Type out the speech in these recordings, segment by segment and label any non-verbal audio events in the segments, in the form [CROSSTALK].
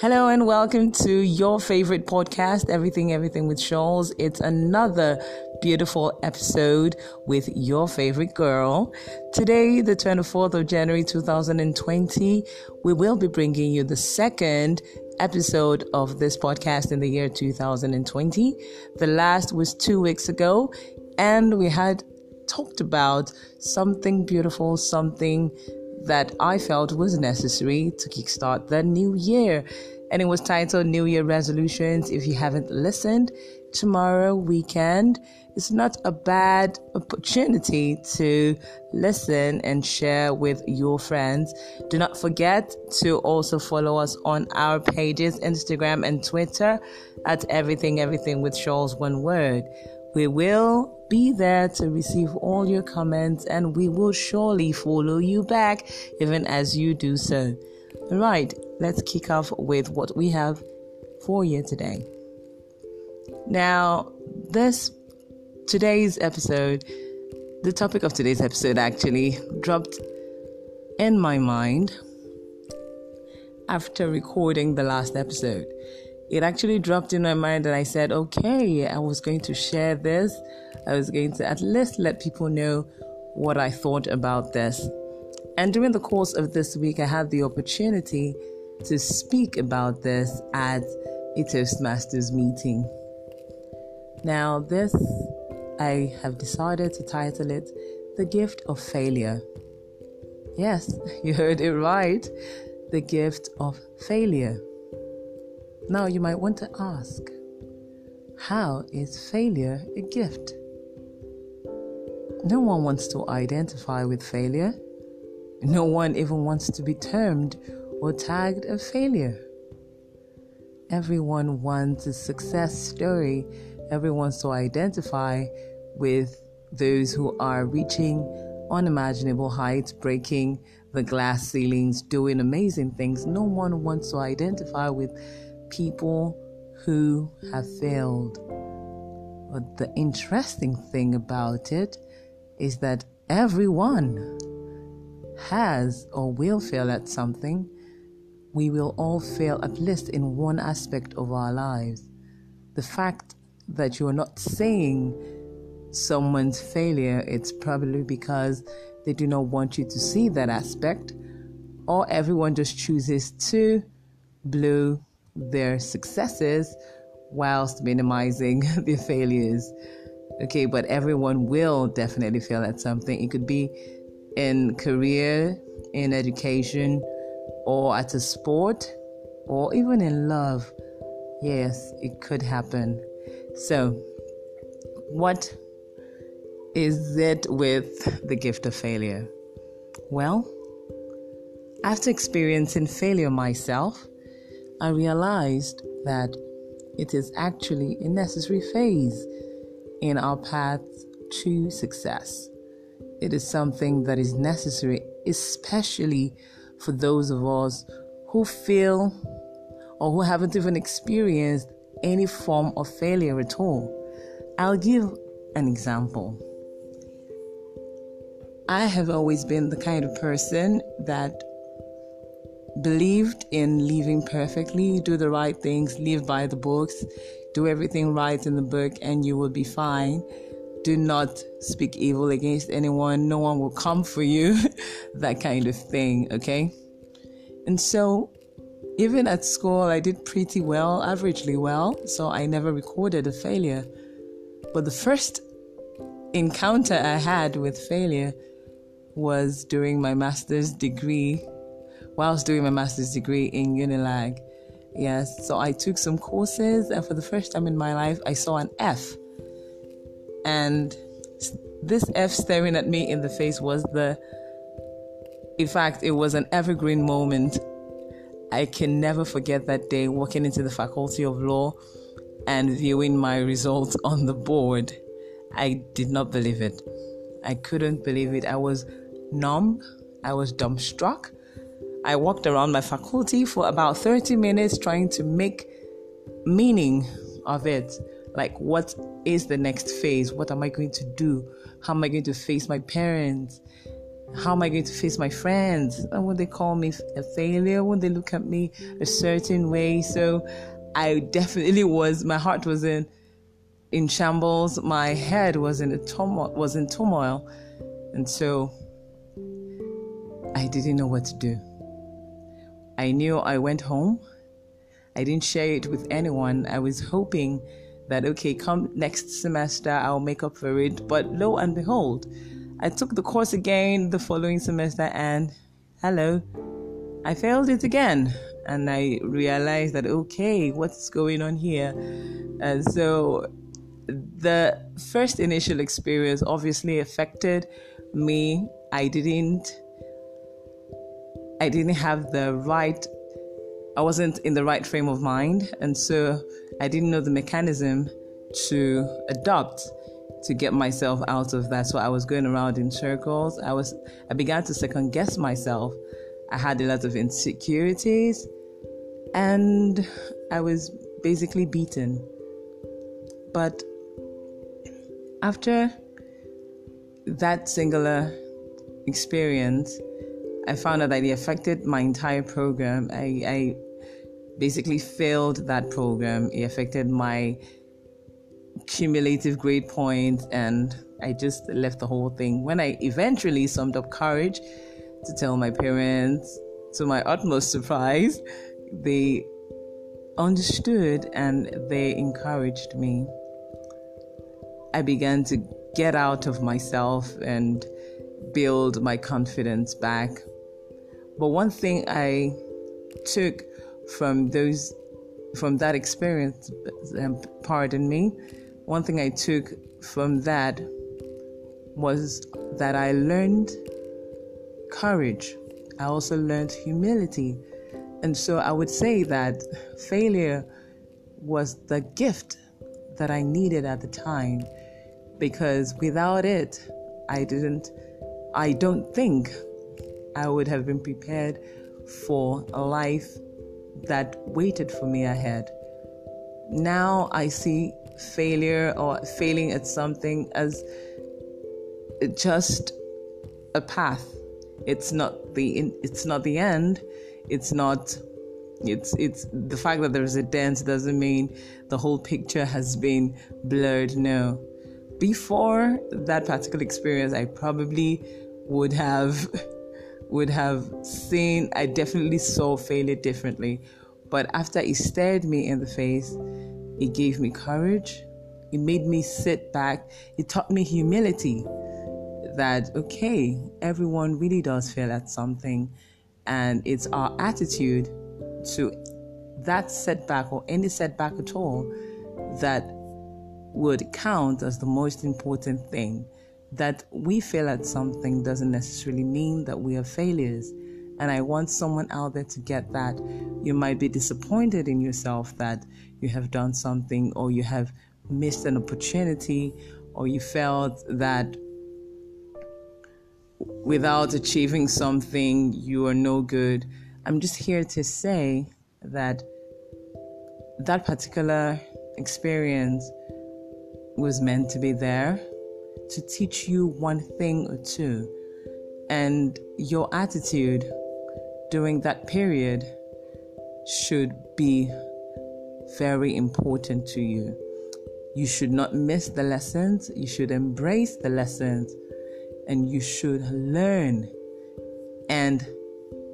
Hello and welcome to your favorite podcast, Everything Everything with Shoals. It's another beautiful episode with your favorite girl. Today, the 24th of January 2020, we will be bringing you the second episode of this podcast in the year 2020. The last was two weeks ago, and we had talked about something beautiful, something that I felt was necessary to kickstart the new year and it was titled New Year Resolutions. If you haven't listened, tomorrow weekend is not a bad opportunity to listen and share with your friends. Do not forget to also follow us on our pages, Instagram and Twitter at Everything Everything with Shoals One Word. We will be there to receive all your comments and we will surely follow you back even as you do so. All right, let's kick off with what we have for you today. Now, this today's episode, the topic of today's episode actually dropped in my mind after recording the last episode. It actually dropped in my mind and I said, okay, I was going to share this. I was going to at least let people know what I thought about this. And during the course of this week, I had the opportunity to speak about this at a Toastmasters meeting. Now, this I have decided to title it The Gift of Failure. Yes, [LAUGHS] you heard it right. The gift of failure. Now, you might want to ask how is failure a gift? No one wants to identify with failure. No one even wants to be termed or tagged a failure. Everyone wants a success story. Everyone wants to identify with those who are reaching unimaginable heights, breaking the glass ceilings, doing amazing things. No one wants to identify with people who have failed. But the interesting thing about it is that everyone has or will fail at something, we will all fail at least in one aspect of our lives. The fact that you're not saying someone's failure, it's probably because they do not want you to see that aspect, or everyone just chooses to blow their successes whilst minimizing [LAUGHS] their failures. Okay, but everyone will definitely fail at something. It could be in career, in education, or at a sport, or even in love. Yes, it could happen. So, what is it with the gift of failure? Well, after experiencing failure myself, I realized that it is actually a necessary phase in our path to success. It is something that is necessary, especially for those of us who feel or who haven't even experienced any form of failure at all. I'll give an example. I have always been the kind of person that believed in living perfectly, do the right things, live by the books, do everything right in the book, and you will be fine do not speak evil against anyone. No one will come for you. [LAUGHS] that kind of thing, okay? And so, even at school, I did pretty well, averagely well, so I never recorded a failure. But the first encounter I had with failure was during my master's degree, whilst doing my master's degree in Unilag. Yes, so I took some courses, and for the first time in my life, I saw an F and this F staring at me in the face was the, in fact, it was an evergreen moment. I can never forget that day walking into the Faculty of Law and viewing my results on the board. I did not believe it. I couldn't believe it. I was numb. I was dumbstruck. I walked around my faculty for about 30 minutes trying to make meaning of it. Like, what is the next phase? What am I going to do? How am I going to face my parents? how am I going to face my friends? And would they call me a failure? Would they look at me a certain way? So I definitely was. My heart was in in shambles. My head was in a turmoil. Was in turmoil, and so I didn't know what to do. I knew I went home. I didn't share it with anyone. I was hoping that okay, come next semester, I'll make up for it. But lo and behold, I took the course again the following semester and hello, I failed it again. And I realized that, okay, what's going on here? And so the first initial experience obviously affected me. I didn't I didn't have the right I wasn't in the right frame of mind and so I didn't know the mechanism to adopt to get myself out of that. So I was going around in circles. I was I began to second guess myself. I had a lot of insecurities and I was basically beaten. But after that singular experience, I found out that it affected my entire program. I, I basically failed that program. It affected my cumulative grade points and I just left the whole thing. When I eventually summed up courage to tell my parents, to my utmost surprise, they understood and they encouraged me. I began to get out of myself and build my confidence back. But one thing I took from those from that experience, um, pardon me, one thing I took from that was that I learned courage. I also learned humility. And so I would say that failure was the gift that I needed at the time because without it, I didn't, I don't think I would have been prepared for a life that waited for me ahead. Now I see failure or failing at something as just a path. It's not the it's not the end. It's not it's it's the fact that there's a dent doesn't mean the whole picture has been blurred. No. Before that particular experience, I probably would have [LAUGHS] would have seen I definitely saw failure differently. But after it stared me in the face, it gave me courage. It made me sit back. It taught me humility that, okay, everyone really does fail at something. And it's our attitude to that setback or any setback at all that would count as the most important thing. That we fail at something doesn't necessarily mean that we are failures. And I want someone out there to get that. You might be disappointed in yourself that you have done something or you have missed an opportunity or you felt that without achieving something you are no good. I'm just here to say that that particular experience was meant to be there to teach you one thing or two. And your attitude during that period should be very important to you. You should not miss the lessons, you should embrace the lessons, and you should learn and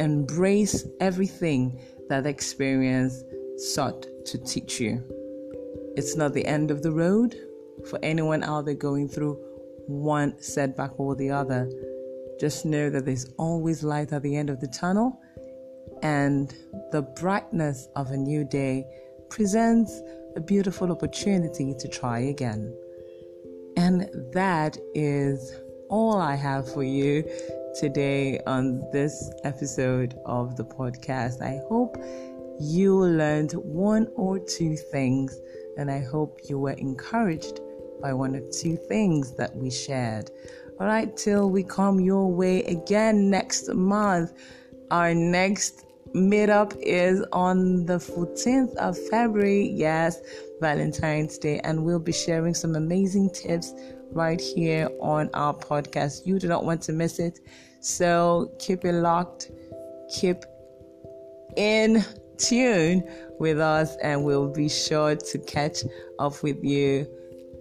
embrace everything that experience sought to teach you. It's not the end of the road for anyone out there going through one setback or the other. Just know that there's always light at the end of the tunnel, and the brightness of a new day presents a beautiful opportunity to try again. And that is all I have for you today on this episode of the podcast. I hope you learned one or two things, and I hope you were encouraged by one or two things that we shared. All right, till we come your way again next month. Our next meetup is on the 14th of February. Yes, Valentine's Day. And we'll be sharing some amazing tips right here on our podcast. You do not want to miss it. So keep it locked, keep in tune with us, and we'll be sure to catch up with you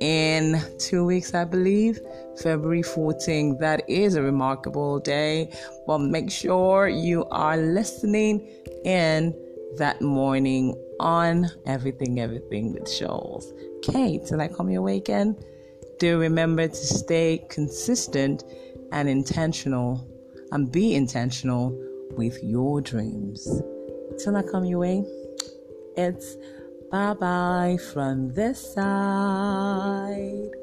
in two weeks, I believe, February 14th. That is a remarkable day, but make sure you are listening in that morning on Everything Everything with Shoals. Okay, till I come your way again, do remember to stay consistent and intentional and be intentional with your dreams. Till I come your way, it's bye bye from this side.